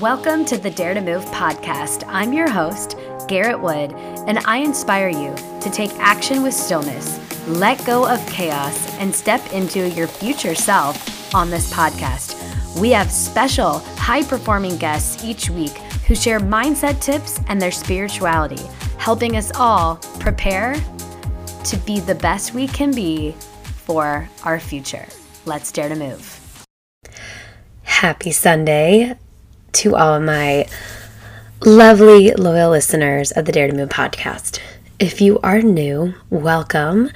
Welcome to the Dare to Move podcast. I'm your host, Garrett Wood, and I inspire you to take action with stillness, let go of chaos, and step into your future self on this podcast. We have special, high performing guests each week who share mindset tips and their spirituality, helping us all prepare to be the best we can be for our future. Let's dare to move. Happy Sunday to all of my lovely, loyal listeners of the Dare to Move podcast. If you are new, welcome.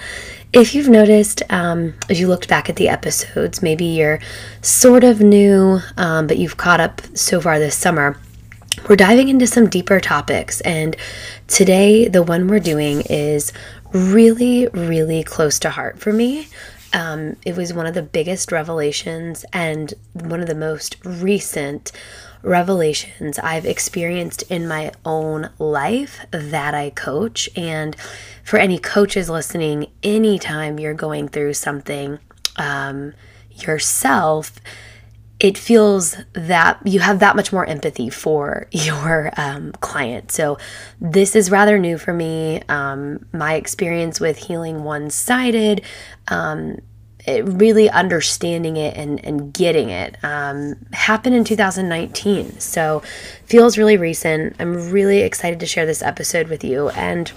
If you've noticed, um, if you looked back at the episodes, maybe you're sort of new, um, but you've caught up so far this summer. We're diving into some deeper topics, and today the one we're doing is really, really close to heart for me. Um, it was one of the biggest revelations and one of the most recent revelations I've experienced in my own life that I coach. And for any coaches listening, anytime you're going through something um, yourself, it feels that you have that much more empathy for your um, client. So, this is rather new for me. Um, my experience with healing one sided um, really understanding it and, and getting it um, happened in 2019. So feels really recent. I'm really excited to share this episode with you. And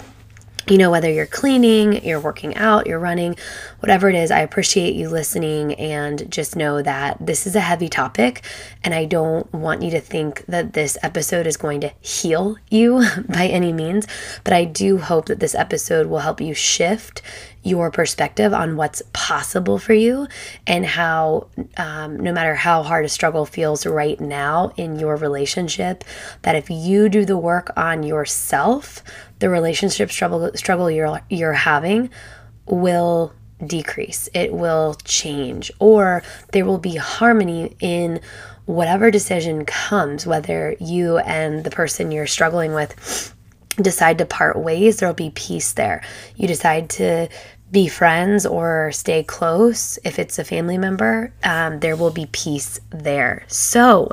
you know, whether you're cleaning, you're working out, you're running, whatever it is, I appreciate you listening and just know that this is a heavy topic. And I don't want you to think that this episode is going to heal you by any means, but I do hope that this episode will help you shift your perspective on what's possible for you and how, um, no matter how hard a struggle feels right now in your relationship, that if you do the work on yourself, the relationship struggle struggle you're you're having will decrease. It will change, or there will be harmony in whatever decision comes, whether you and the person you're struggling with decide to part ways, there'll be peace there. You decide to be friends or stay close, if it's a family member, um, there will be peace there. So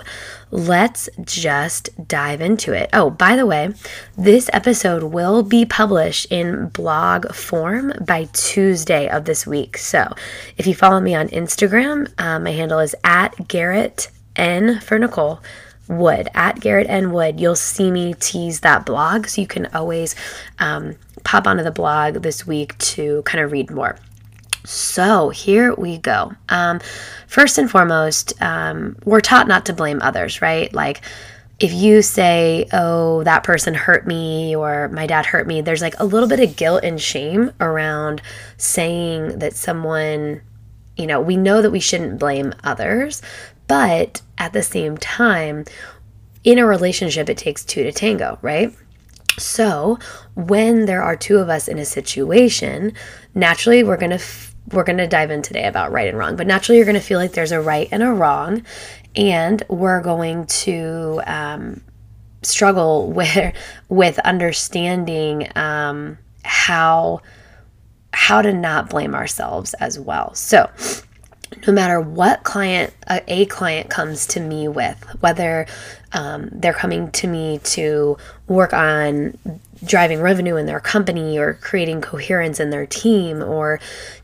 let's just dive into it. Oh, by the way, this episode will be published in blog form by Tuesday of this week. So if you follow me on Instagram, uh, my handle is at Garrett N for Nicole. Wood at Garrett N Wood. You'll see me tease that blog, so you can always um, pop onto the blog this week to kind of read more. So here we go. Um, first and foremost, um, we're taught not to blame others, right? Like, if you say, oh, that person hurt me or my dad hurt me, there's like a little bit of guilt and shame around saying that someone, you know, we know that we shouldn't blame others, but at the same time, in a relationship, it takes two to tango, right? So, when there are two of us in a situation, naturally we're going to f- we're going to dive in today about right and wrong. But naturally you're going to feel like there's a right and a wrong and we're going to um, struggle with with understanding um, how how to not blame ourselves as well. So, no matter what client a, a client comes to me with, whether um, they're coming to me to work on driving revenue in their company or creating coherence in their team or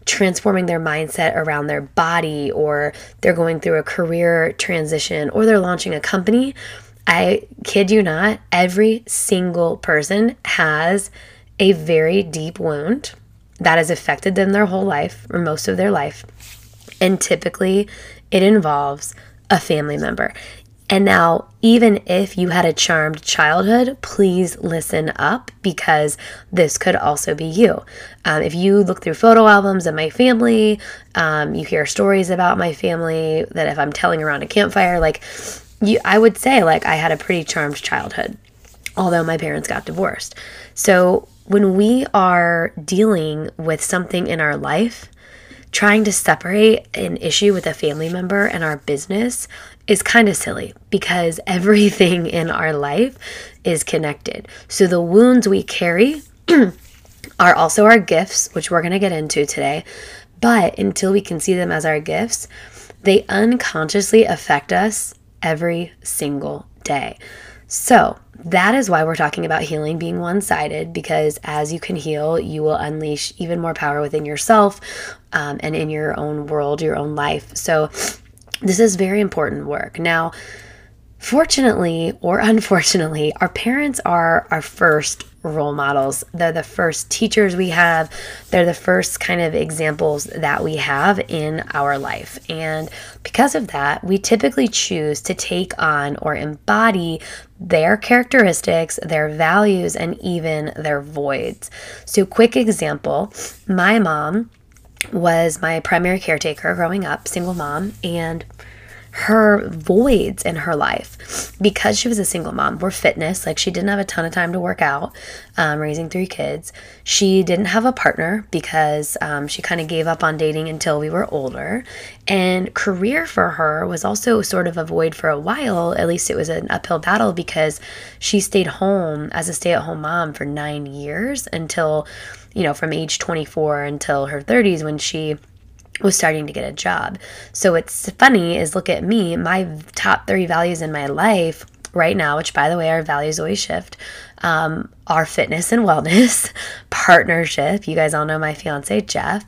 transforming their mindset around their body or they're going through a career transition or they're launching a company, I kid you not, every single person has a very deep wound that has affected them their whole life or most of their life. And typically it involves a family member. And now, even if you had a charmed childhood, please listen up because this could also be you. Um, if you look through photo albums of my family, um, you hear stories about my family that if I'm telling around a campfire, like you, I would say, like I had a pretty charmed childhood, although my parents got divorced. So when we are dealing with something in our life, trying to separate an issue with a family member and our business is kind of silly because everything in our life is connected. So the wounds we carry are also our gifts, which we're going to get into today. But until we can see them as our gifts, they unconsciously affect us every single day. So, that is why we're talking about healing being one sided because as you can heal, you will unleash even more power within yourself um, and in your own world, your own life. So, this is very important work. Now, fortunately or unfortunately, our parents are our first role models. They're the first teachers we have. They're the first kind of examples that we have in our life. And because of that, we typically choose to take on or embody their characteristics, their values, and even their voids. So, quick example my mom was my primary caretaker growing up, single mom, and her voids in her life because she was a single mom were fitness like she didn't have a ton of time to work out um, raising three kids. She didn't have a partner because um, she kind of gave up on dating until we were older and career for her was also sort of a void for a while at least it was an uphill battle because she stayed home as a stay-at-home mom for nine years until you know from age 24 until her 30s when she was starting to get a job. So what's funny is look at me, my top three values in my life right now, which by the way, our values always shift, um, are fitness and wellness, partnership. You guys all know my fiance Jeff,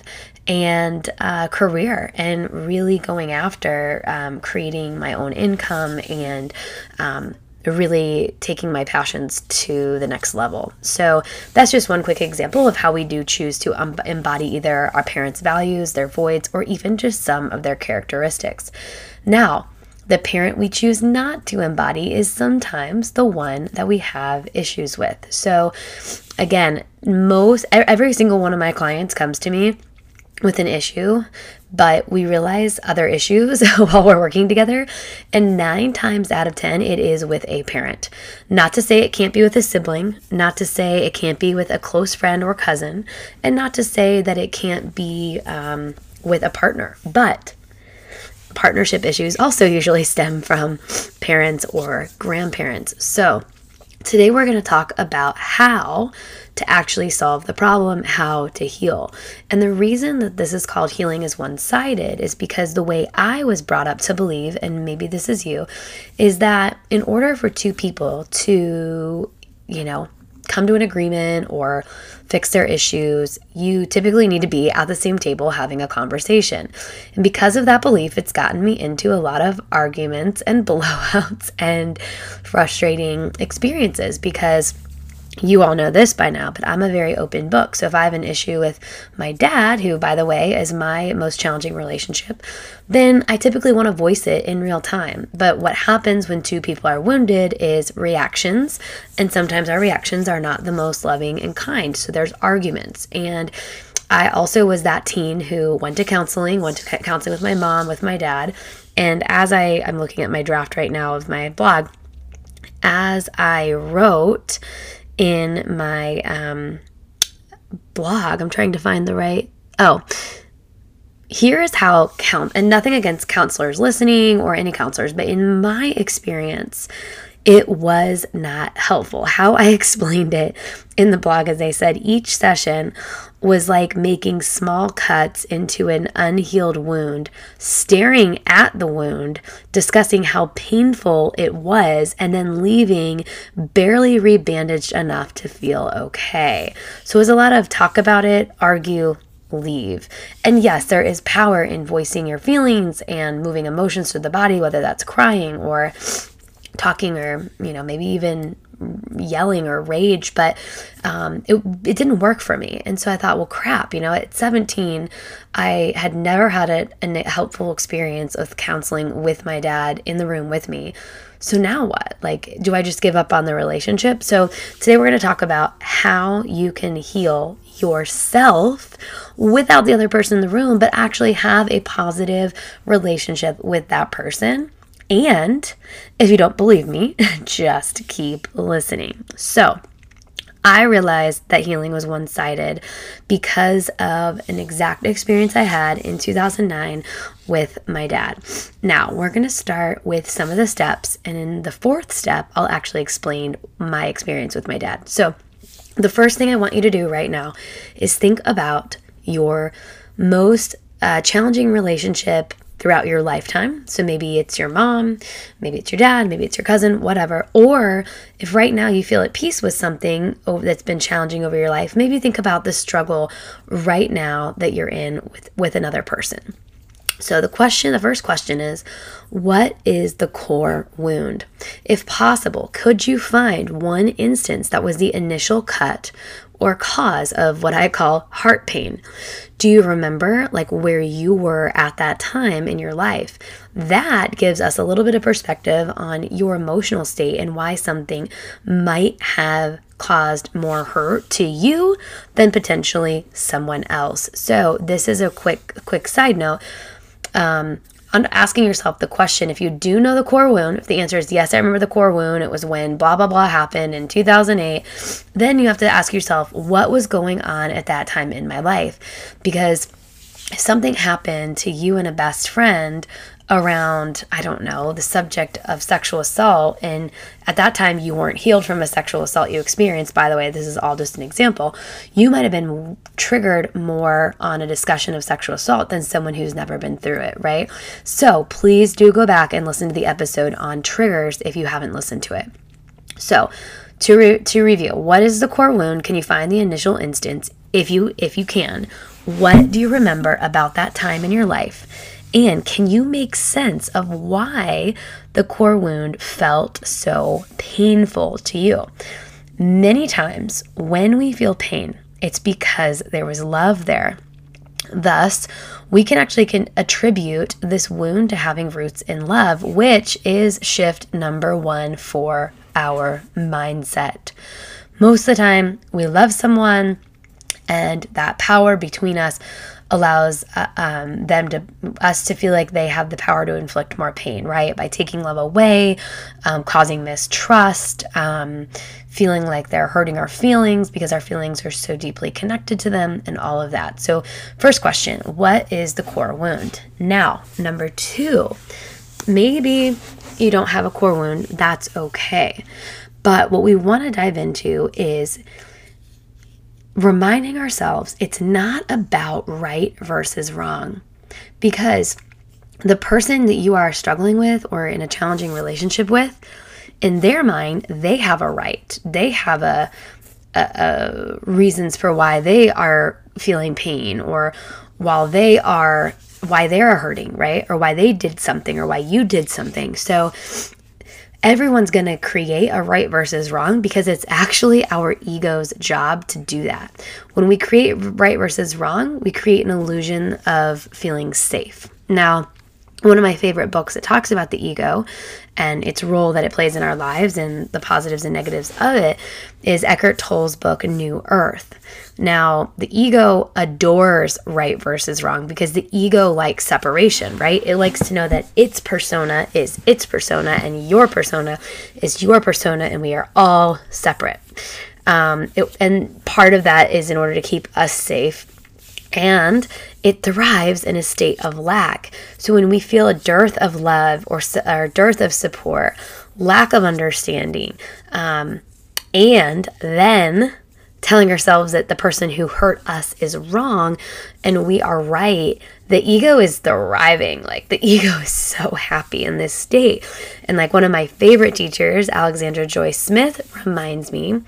and uh, career, and really going after um, creating my own income and um, really taking my passions to the next level. So that's just one quick example of how we do choose to um, embody either our parents' values, their voids, or even just some of their characteristics. Now, the parent we choose not to embody is sometimes the one that we have issues with. So, again, most every single one of my clients comes to me with an issue but we realize other issues while we're working together. And nine times out of 10, it is with a parent. Not to say it can't be with a sibling, not to say it can't be with a close friend or cousin, and not to say that it can't be um, with a partner. But partnership issues also usually stem from parents or grandparents. So, Today, we're going to talk about how to actually solve the problem, how to heal. And the reason that this is called healing is one sided is because the way I was brought up to believe, and maybe this is you, is that in order for two people to, you know, come to an agreement or fix their issues, you typically need to be at the same table having a conversation. And because of that belief, it's gotten me into a lot of arguments and blowouts and frustrating experiences because you all know this by now, but I'm a very open book. So if I have an issue with my dad, who, by the way, is my most challenging relationship, then I typically want to voice it in real time. But what happens when two people are wounded is reactions, and sometimes our reactions are not the most loving and kind. So there's arguments. And I also was that teen who went to counseling, went to counseling with my mom, with my dad. And as I, I'm looking at my draft right now of my blog, as I wrote, in my um, blog. I'm trying to find the right. Oh, here is how count, and nothing against counselors listening or any counselors, but in my experience, it was not helpful. How I explained it in the blog, as I said, each session was like making small cuts into an unhealed wound, staring at the wound, discussing how painful it was, and then leaving barely rebandaged enough to feel okay. So it was a lot of talk about it, argue, leave. And yes, there is power in voicing your feelings and moving emotions through the body, whether that's crying or talking or, you know, maybe even yelling or rage, but um, it, it didn't work for me. And so I thought, well, crap, you know, at 17, I had never had a, a helpful experience with counseling with my dad in the room with me. So now what? Like, do I just give up on the relationship? So today we're going to talk about how you can heal yourself without the other person in the room, but actually have a positive relationship with that person and if you don't believe me, just keep listening. So, I realized that healing was one sided because of an exact experience I had in 2009 with my dad. Now, we're going to start with some of the steps, and in the fourth step, I'll actually explain my experience with my dad. So, the first thing I want you to do right now is think about your most uh, challenging relationship throughout your lifetime. So maybe it's your mom, maybe it's your dad, maybe it's your cousin, whatever. Or if right now you feel at peace with something that's been challenging over your life, maybe think about the struggle right now that you're in with, with another person. So, the question, the first question is what is the core wound? If possible, could you find one instance that was the initial cut or cause of what I call heart pain? Do you remember like where you were at that time in your life? That gives us a little bit of perspective on your emotional state and why something might have caused more hurt to you than potentially someone else. So, this is a quick quick side note um, asking yourself the question if you do know the core wound, if the answer is yes, I remember the core wound, it was when blah, blah, blah happened in 2008, then you have to ask yourself what was going on at that time in my life. Because if something happened to you and a best friend around, I don't know, the subject of sexual assault. And at that time, you weren't healed from a sexual assault you experienced. By the way, this is all just an example. You might have been triggered more on a discussion of sexual assault than someone who's never been through it, right? So please do go back and listen to the episode on triggers if you haven't listened to it. So, to, re- to review, what is the core wound? Can you find the initial instance? If you if you can, what do you remember about that time in your life? And can you make sense of why the core wound felt so painful to you? Many times when we feel pain, it's because there was love there. Thus, we can actually can attribute this wound to having roots in love, which is shift number 1 for our mindset. Most of the time, we love someone and that power between us allows uh, um, them to us to feel like they have the power to inflict more pain right? By taking love away um, causing mistrust um, feeling like they're hurting our feelings because our feelings are so deeply connected to them and all of that. So first question what is the core wound? Now number two maybe you don't have a core wound that's okay. But what we want to dive into is reminding ourselves it's not about right versus wrong. Because the person that you are struggling with or in a challenging relationship with in their mind they have a right. They have a, a, a reasons for why they are feeling pain or while they are why they're hurting right? Or why they did something or why you did something. So everyone's going to create a right versus wrong because it's actually our ego's job to do that. When we create right versus wrong, we create an illusion of feeling safe. Now, one of my favorite books that talks about the ego and its role that it plays in our lives and the positives and negatives of it is Eckhart Tolle's book New Earth. Now, the ego adores right versus wrong because the ego likes separation, right? It likes to know that its persona is its persona and your persona is your persona and we are all separate. Um, it, and part of that is in order to keep us safe and it thrives in a state of lack. So when we feel a dearth of love or, or dearth of support, lack of understanding, um, and then telling ourselves that the person who hurt us is wrong and we are right, the ego is thriving. Like the ego is so happy in this state. And like one of my favorite teachers, Alexandra Joy Smith, reminds me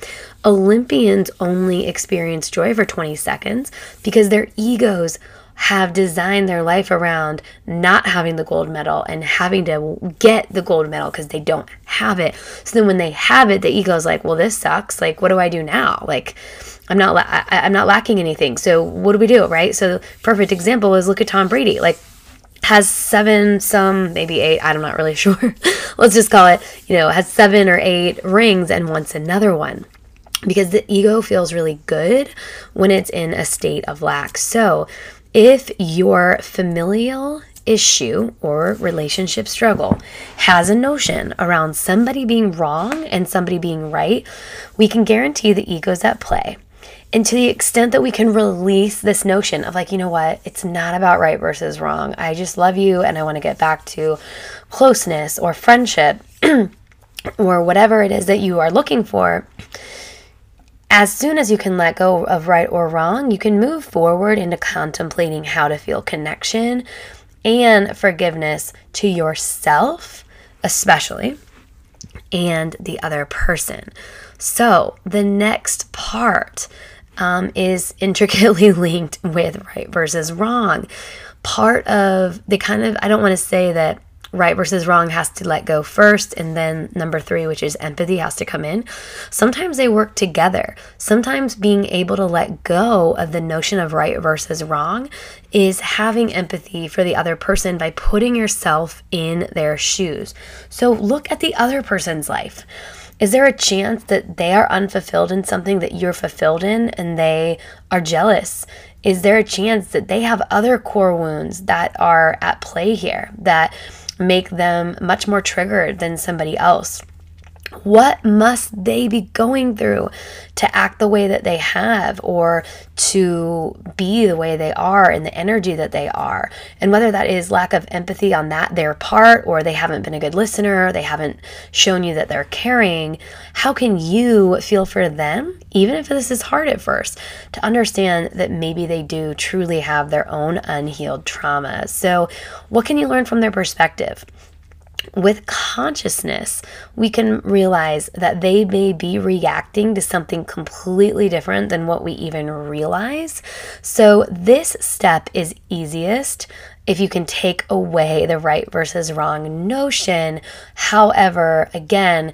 Olympians only experience joy for 20 seconds because their egos have designed their life around not having the gold medal and having to get the gold medal because they don't have it. So then when they have it, the ego is like, "Well, this sucks. Like, what do I do now? Like, I'm not la- I- I'm not lacking anything. So what do we do, right? So perfect example is look at Tom Brady. Like has seven, some maybe eight, I'm not really sure. Let's just call it, you know, has seven or eight rings and wants another one because the ego feels really good when it's in a state of lack. So, if your familial issue or relationship struggle has a notion around somebody being wrong and somebody being right, we can guarantee the ego's at play. And to the extent that we can release this notion of, like, you know what, it's not about right versus wrong. I just love you and I want to get back to closeness or friendship or whatever it is that you are looking for as soon as you can let go of right or wrong, you can move forward into contemplating how to feel connection and forgiveness to yourself, especially, and the other person. So, the next part um, is intricately linked with right versus wrong. Part of the kind of, I don't want to say that right versus wrong has to let go first, and then number three, which is empathy, has to come in. Sometimes they work together. Sometimes being able to let go of the notion of right versus wrong is having empathy for the other person by putting yourself in their shoes. So look at the other person's life. Is there a chance that they are unfulfilled in something that you're fulfilled in and they are jealous? Is there a chance that they have other core wounds that are at play here that make them much more triggered than somebody else? What must they be going through to act the way that they have or to be the way they are and the energy that they are? And whether that is lack of empathy on that their part or they haven't been a good listener, they haven't shown you that they're caring, how can you feel for them, even if this is hard at first, to understand that maybe they do truly have their own unhealed trauma? So, what can you learn from their perspective? With consciousness, we can realize that they may be reacting to something completely different than what we even realize. So, this step is easiest if you can take away the right versus wrong notion. However, again,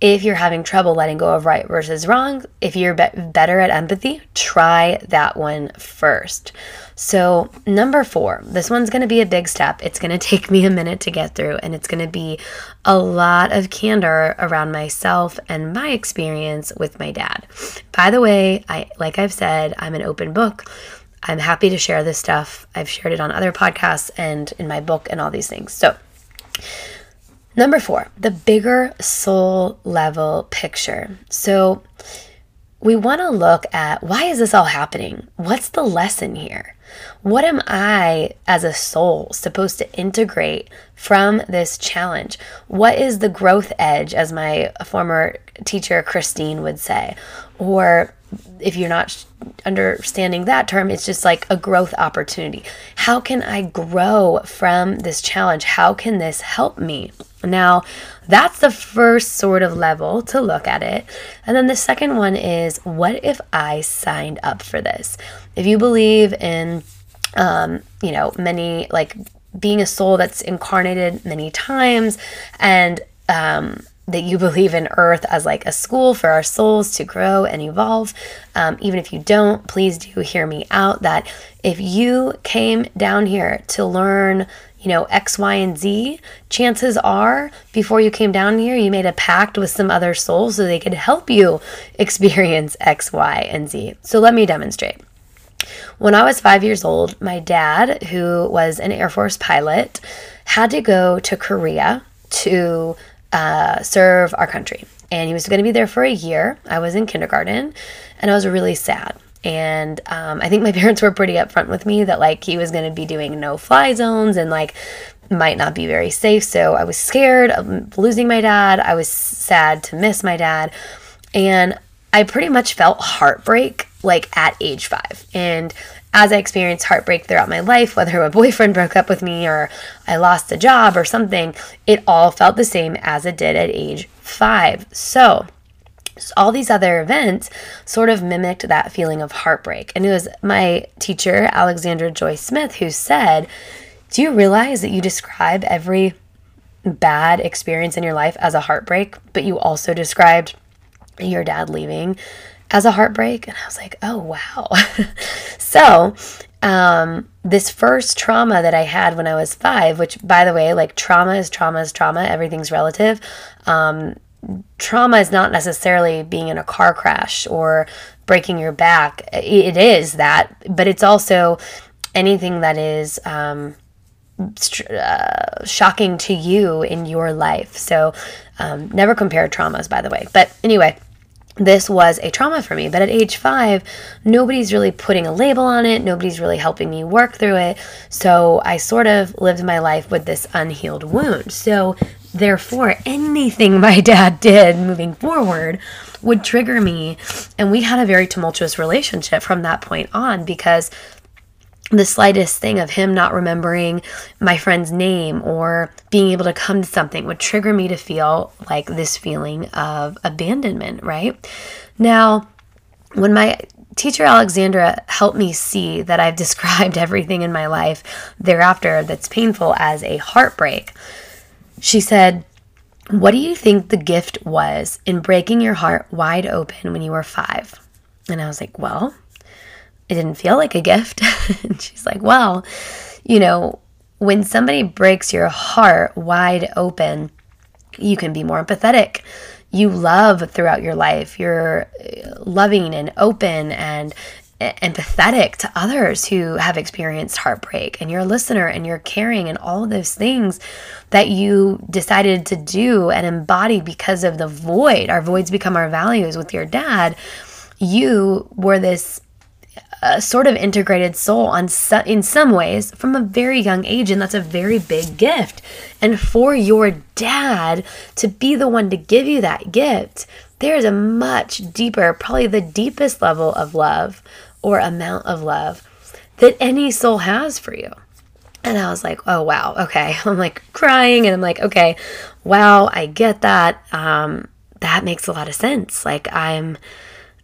if you're having trouble letting go of right versus wrong, if you're be- better at empathy, try that one first. So, number four, this one's going to be a big step. It's going to take me a minute to get through, and it's going to be a lot of candor around myself and my experience with my dad. By the way, I like I've said, I'm an open book. I'm happy to share this stuff. I've shared it on other podcasts and in my book and all these things. So, Number four, the bigger soul level picture. So we want to look at why is this all happening? What's the lesson here? What am I as a soul supposed to integrate from this challenge? What is the growth edge, as my former teacher Christine would say? Or if you're not understanding that term, it's just like a growth opportunity. How can I grow from this challenge? How can this help me? Now, that's the first sort of level to look at it. And then the second one is what if I signed up for this? If you believe in, um, you know, many like being a soul that's incarnated many times and um, that you believe in earth as like a school for our souls to grow and evolve. Um, even if you don't, please do hear me out that if you came down here to learn, you know, X, Y, and Z, chances are before you came down here, you made a pact with some other souls so they could help you experience X, Y, and Z. So let me demonstrate. When I was five years old, my dad, who was an Air Force pilot, had to go to Korea to uh, serve our country. And he was going to be there for a year. I was in kindergarten and I was really sad. And um, I think my parents were pretty upfront with me that like he was going to be doing no fly zones and like might not be very safe. So I was scared of losing my dad. I was sad to miss my dad. And I pretty much felt heartbreak like at age five. And as I experienced heartbreak throughout my life, whether a boyfriend broke up with me or I lost a job or something, it all felt the same as it did at age five. So, so all these other events sort of mimicked that feeling of heartbreak. And it was my teacher, Alexandra Joy Smith, who said, Do you realize that you describe every bad experience in your life as a heartbreak, but you also described your dad leaving as a heartbreak. And I was like, oh, wow. so, um, this first trauma that I had when I was five, which by the way, like trauma is trauma is trauma, everything's relative. Um, trauma is not necessarily being in a car crash or breaking your back. It is that, but it's also anything that is um, uh, shocking to you in your life. So, um, never compare traumas, by the way. But anyway, this was a trauma for me. But at age five, nobody's really putting a label on it, nobody's really helping me work through it. So I sort of lived my life with this unhealed wound. So therefore, anything my dad did moving forward would trigger me. And we had a very tumultuous relationship from that point on because the slightest thing of him not remembering my friend's name or being able to come to something would trigger me to feel like this feeling of abandonment, right? Now, when my teacher Alexandra helped me see that I've described everything in my life thereafter that's painful as a heartbreak, she said, What do you think the gift was in breaking your heart wide open when you were five? And I was like, Well, it didn't feel like a gift. and she's like, Well, you know, when somebody breaks your heart wide open, you can be more empathetic. You love throughout your life. You're uh, loving and open and empathetic to others who have experienced heartbreak and you're a listener and you're caring and all those things that you decided to do and embody because of the void. Our voids become our values with your dad. You were this a sort of integrated soul on su- in some ways from a very young age and that's a very big gift. And for your dad to be the one to give you that gift there is a much deeper probably the deepest level of love or amount of love that any soul has for you and I was like, oh, wow, okay. I'm like crying and I'm like, okay, wow, I get that. Um, that makes a lot of sense. Like, I'm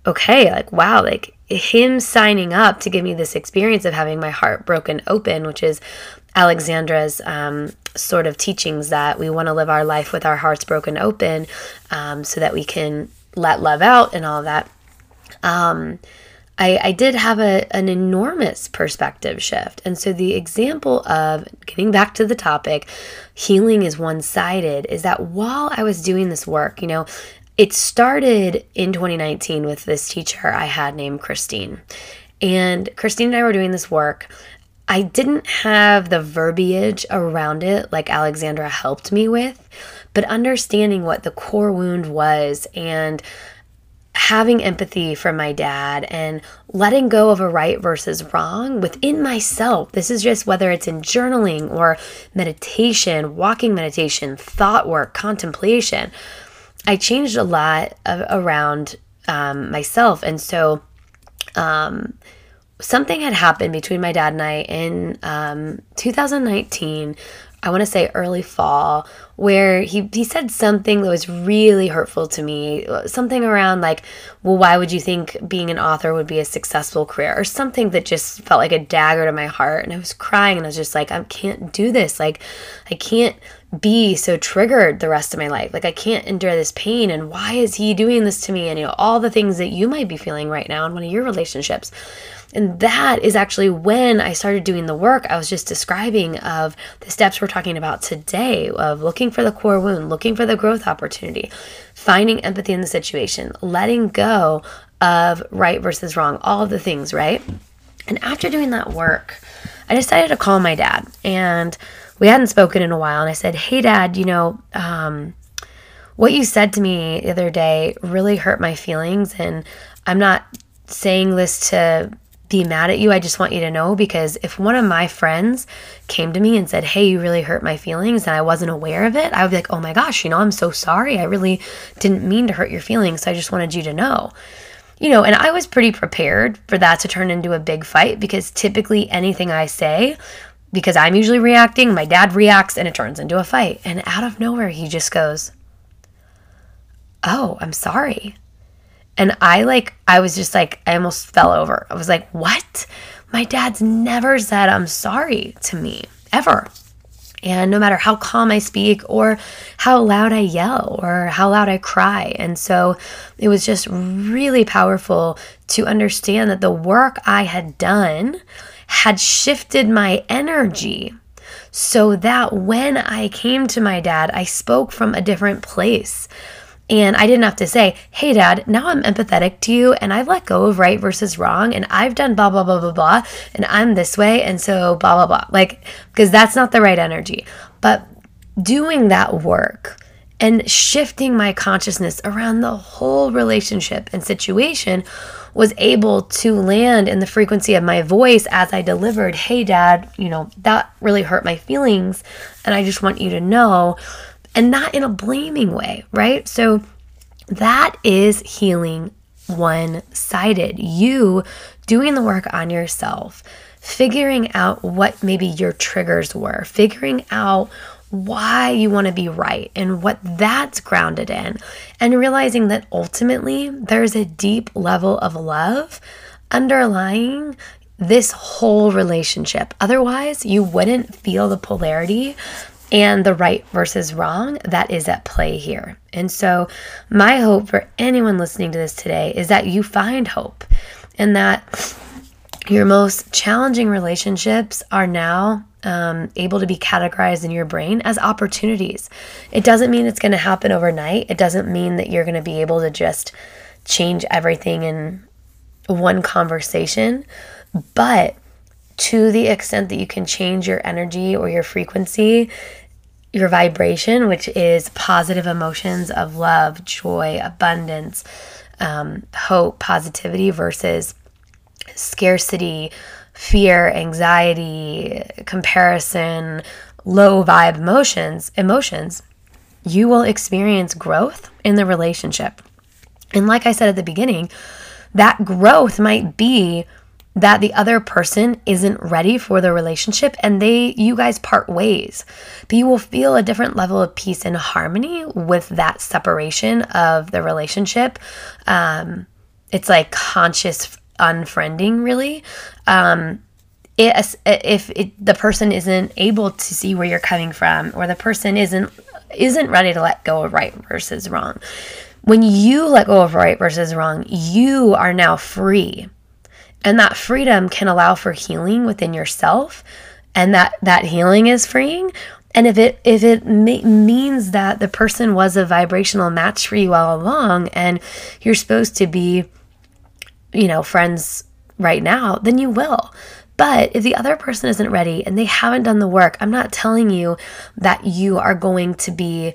okay. Like, wow, like him signing up to give me this experience of having my heart broken open, which is Alexandra's um, sort of teachings that we want to live our life with our hearts broken open um, so that we can let love out and all that. Um, I, I did have a, an enormous perspective shift. And so, the example of getting back to the topic, healing is one sided, is that while I was doing this work, you know, it started in 2019 with this teacher I had named Christine. And Christine and I were doing this work. I didn't have the verbiage around it like Alexandra helped me with, but understanding what the core wound was and having empathy for my dad and letting go of a right versus wrong within myself. This is just whether it's in journaling or meditation, walking meditation, thought work, contemplation I changed a lot of, around um, myself. And so um, something had happened between my dad and I in um, 2019. I want to say early fall, where he, he said something that was really hurtful to me. Something around, like, well, why would you think being an author would be a successful career? Or something that just felt like a dagger to my heart. And I was crying and I was just like, I can't do this. Like, I can't be so triggered the rest of my life. Like I can't endure this pain and why is he doing this to me and you know all the things that you might be feeling right now in one of your relationships. And that is actually when I started doing the work I was just describing of the steps we're talking about today of looking for the core wound, looking for the growth opportunity, finding empathy in the situation, letting go of right versus wrong, all of the things, right? And after doing that work, I decided to call my dad and we hadn't spoken in a while. And I said, Hey, dad, you know, um, what you said to me the other day really hurt my feelings. And I'm not saying this to be mad at you. I just want you to know because if one of my friends came to me and said, Hey, you really hurt my feelings, and I wasn't aware of it, I would be like, Oh my gosh, you know, I'm so sorry. I really didn't mean to hurt your feelings. So I just wanted you to know. You know, and I was pretty prepared for that to turn into a big fight because typically anything I say because I'm usually reacting, my dad reacts and it turns into a fight. And out of nowhere, he just goes, Oh, I'm sorry. And I like, I was just like, I almost fell over. I was like, What? My dad's never said I'm sorry to me, ever. And no matter how calm I speak or how loud I yell or how loud I cry. And so it was just really powerful to understand that the work I had done had shifted my energy so that when I came to my dad, I spoke from a different place. And I didn't have to say, hey, dad, now I'm empathetic to you and I've let go of right versus wrong and I've done blah, blah, blah, blah, blah, and I'm this way. And so blah, blah, blah. Like, because that's not the right energy. But doing that work and shifting my consciousness around the whole relationship and situation was able to land in the frequency of my voice as I delivered, Hey, dad, you know, that really hurt my feelings. And I just want you to know, and not in a blaming way, right? So that is healing one sided. You doing the work on yourself figuring out what maybe your triggers were, figuring out why you want to be right and what that's grounded in, and realizing that ultimately there's a deep level of love underlying this whole relationship. Otherwise, you wouldn't feel the polarity and the right versus wrong that is at play here. And so, my hope for anyone listening to this today is that you find hope and that your most challenging relationships are now um, able to be categorized in your brain as opportunities. It doesn't mean it's going to happen overnight. It doesn't mean that you're going to be able to just change everything in one conversation. But to the extent that you can change your energy or your frequency, your vibration, which is positive emotions of love, joy, abundance, um, hope, positivity versus scarcity, fear, anxiety, comparison, low vibe emotions, emotions, you will experience growth in the relationship. And like I said at the beginning, that growth might be that the other person isn't ready for the relationship and they you guys part ways. But you will feel a different level of peace and harmony with that separation of the relationship. Um, it's like conscious unfriending really. Um, it, if it, the person isn't able to see where you're coming from or the person isn't isn't ready to let go of right versus wrong. When you let go of right versus wrong you are now free and that freedom can allow for healing within yourself and that that healing is freeing. And if it if it ma- means that the person was a vibrational match for you all along and you're supposed to be you know friends right now then you will. But if the other person isn't ready and they haven't done the work i'm not telling you that you are going to be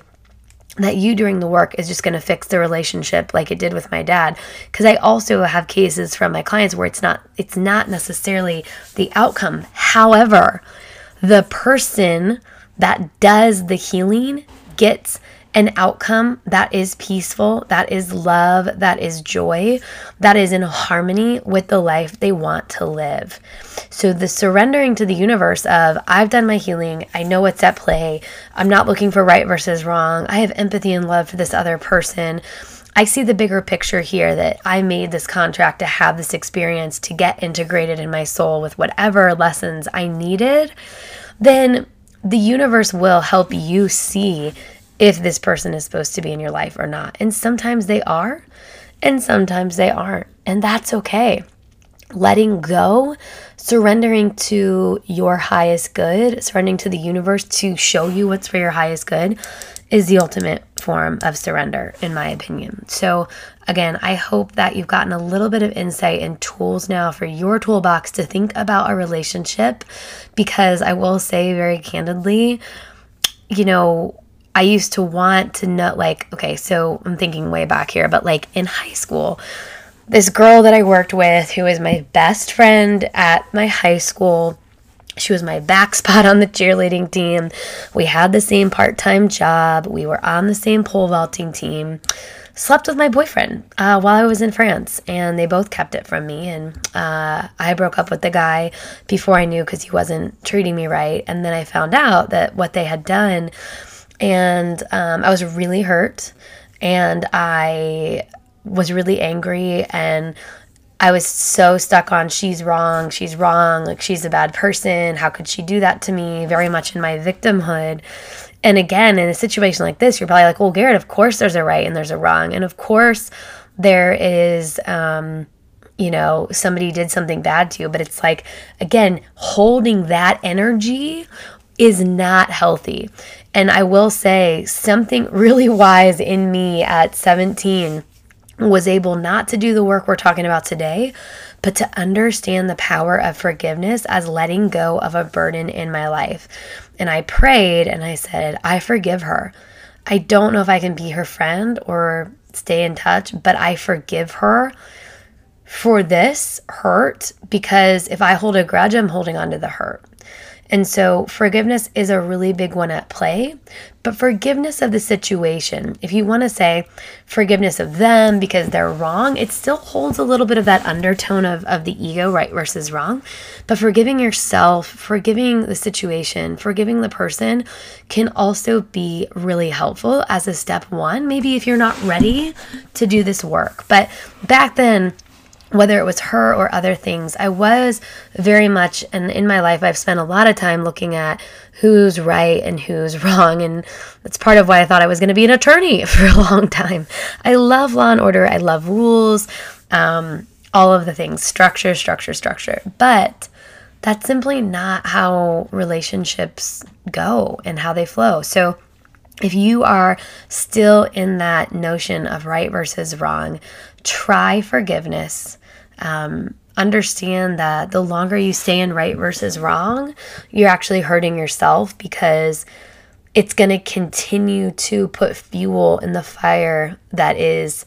that you doing the work is just going to fix the relationship like it did with my dad. Because i also have cases from my clients where it's not it's not necessarily the outcome. However the person that does the healing gets an outcome that is peaceful, that is love, that is joy, that is in harmony with the life they want to live. So, the surrendering to the universe of, I've done my healing, I know what's at play, I'm not looking for right versus wrong, I have empathy and love for this other person. I see the bigger picture here that I made this contract to have this experience to get integrated in my soul with whatever lessons I needed, then the universe will help you see if this person is supposed to be in your life or not. And sometimes they are, and sometimes they aren't. And that's okay. Letting go, surrendering to your highest good, surrendering to the universe to show you what's for your highest good is the ultimate form of surrender, in my opinion. So, again, I hope that you've gotten a little bit of insight and tools now for your toolbox to think about a relationship because I will say very candidly, you know, I used to want to know, like, okay, so I'm thinking way back here, but like in high school, this girl that I worked with who was my best friend at my high school. She was my back spot on the cheerleading team. We had the same part time job. We were on the same pole vaulting team. Slept with my boyfriend uh, while I was in France, and they both kept it from me. And uh, I broke up with the guy before I knew because he wasn't treating me right. And then I found out that what they had done and um, I was really hurt and I was really angry and I was so stuck on she's wrong, she's wrong, like she's a bad person. How could she do that to me? Very much in my victimhood. And again, in a situation like this, you're probably like, well, Garrett, of course there's a right and there's a wrong. And of course there is, um, you know, somebody did something bad to you. But it's like, again, holding that energy is not healthy. And I will say, something really wise in me at 17 was able not to do the work we're talking about today, but to understand the power of forgiveness as letting go of a burden in my life. And I prayed and I said, I forgive her. I don't know if I can be her friend or stay in touch, but I forgive her for this hurt because if I hold a grudge, I'm holding on to the hurt. And so forgiveness is a really big one at play, but forgiveness of the situation, if you want to say forgiveness of them because they're wrong, it still holds a little bit of that undertone of, of the ego, right versus wrong. But forgiving yourself, forgiving the situation, forgiving the person can also be really helpful as a step one. Maybe if you're not ready to do this work. But back then, whether it was her or other things, I was very much, and in my life, I've spent a lot of time looking at who's right and who's wrong. And that's part of why I thought I was going to be an attorney for a long time. I love law and order, I love rules, um, all of the things structure, structure, structure. But that's simply not how relationships go and how they flow. So, if you are still in that notion of right versus wrong, try forgiveness. Um, understand that the longer you stay in right versus wrong, you're actually hurting yourself because it's going to continue to put fuel in the fire that is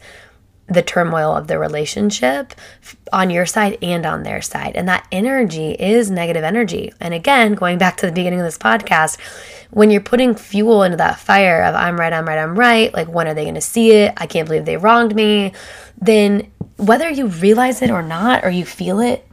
the turmoil of the relationship on your side and on their side. And that energy is negative energy. And again, going back to the beginning of this podcast, when you're putting fuel into that fire of I'm right, I'm right, I'm right, like when are they going to see it? I can't believe they wronged me. Then whether you realize it or not, or you feel it,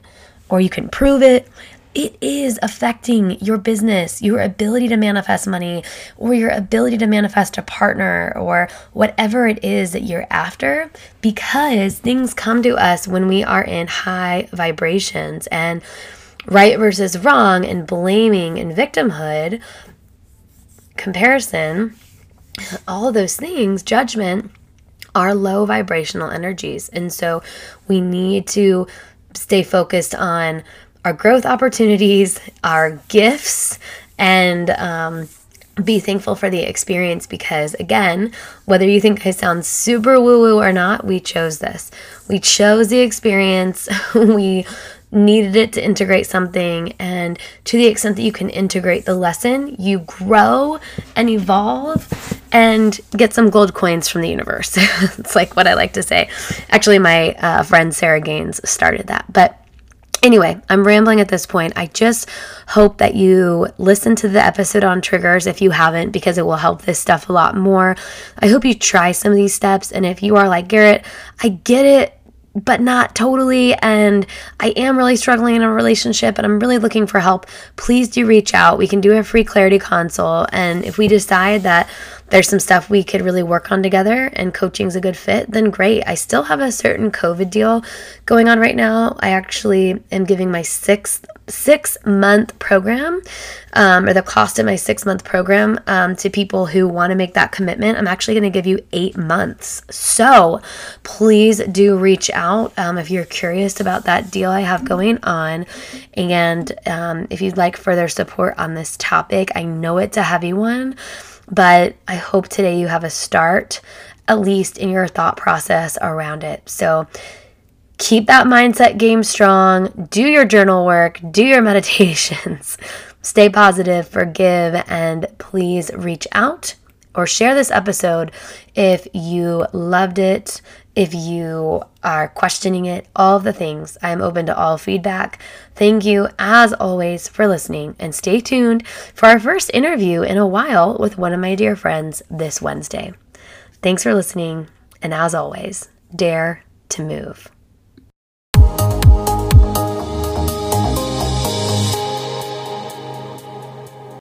or you can prove it, it is affecting your business, your ability to manifest money, or your ability to manifest a partner, or whatever it is that you're after, because things come to us when we are in high vibrations and right versus wrong and blaming and victimhood, comparison, all those things, judgment are low vibrational energies. And so we need to stay focused on our growth opportunities, our gifts, and um, be thankful for the experience because, again, whether you think I sound super woo woo or not, we chose this. We chose the experience. we needed it to integrate something. And to the extent that you can integrate the lesson, you grow and evolve and get some gold coins from the universe. it's like what I like to say. Actually, my uh, friend Sarah Gaines started that. But Anyway, I'm rambling at this point. I just hope that you listen to the episode on triggers if you haven't, because it will help this stuff a lot more. I hope you try some of these steps. And if you are like, Garrett, I get it but not totally. And I am really struggling in a relationship and I'm really looking for help. Please do reach out. We can do a free clarity consult. And if we decide that there's some stuff we could really work on together and coaching's a good fit, then great. I still have a certain COVID deal going on right now. I actually am giving my sixth six month program um, or the cost of my six month program um, to people who want to make that commitment. I'm actually going to give you eight months. So please do reach out um, if you're curious about that deal I have going on. And um, if you'd like further support on this topic, I know it's a heavy one. But I hope today you have a start, at least in your thought process around it. So keep that mindset game strong, do your journal work, do your meditations, stay positive, forgive, and please reach out or share this episode if you loved it, if you are questioning it, all the things. I am open to all feedback. Thank you, as always, for listening, and stay tuned for our first interview in a while with one of my dear friends this Wednesday. Thanks for listening, and as always, dare to move.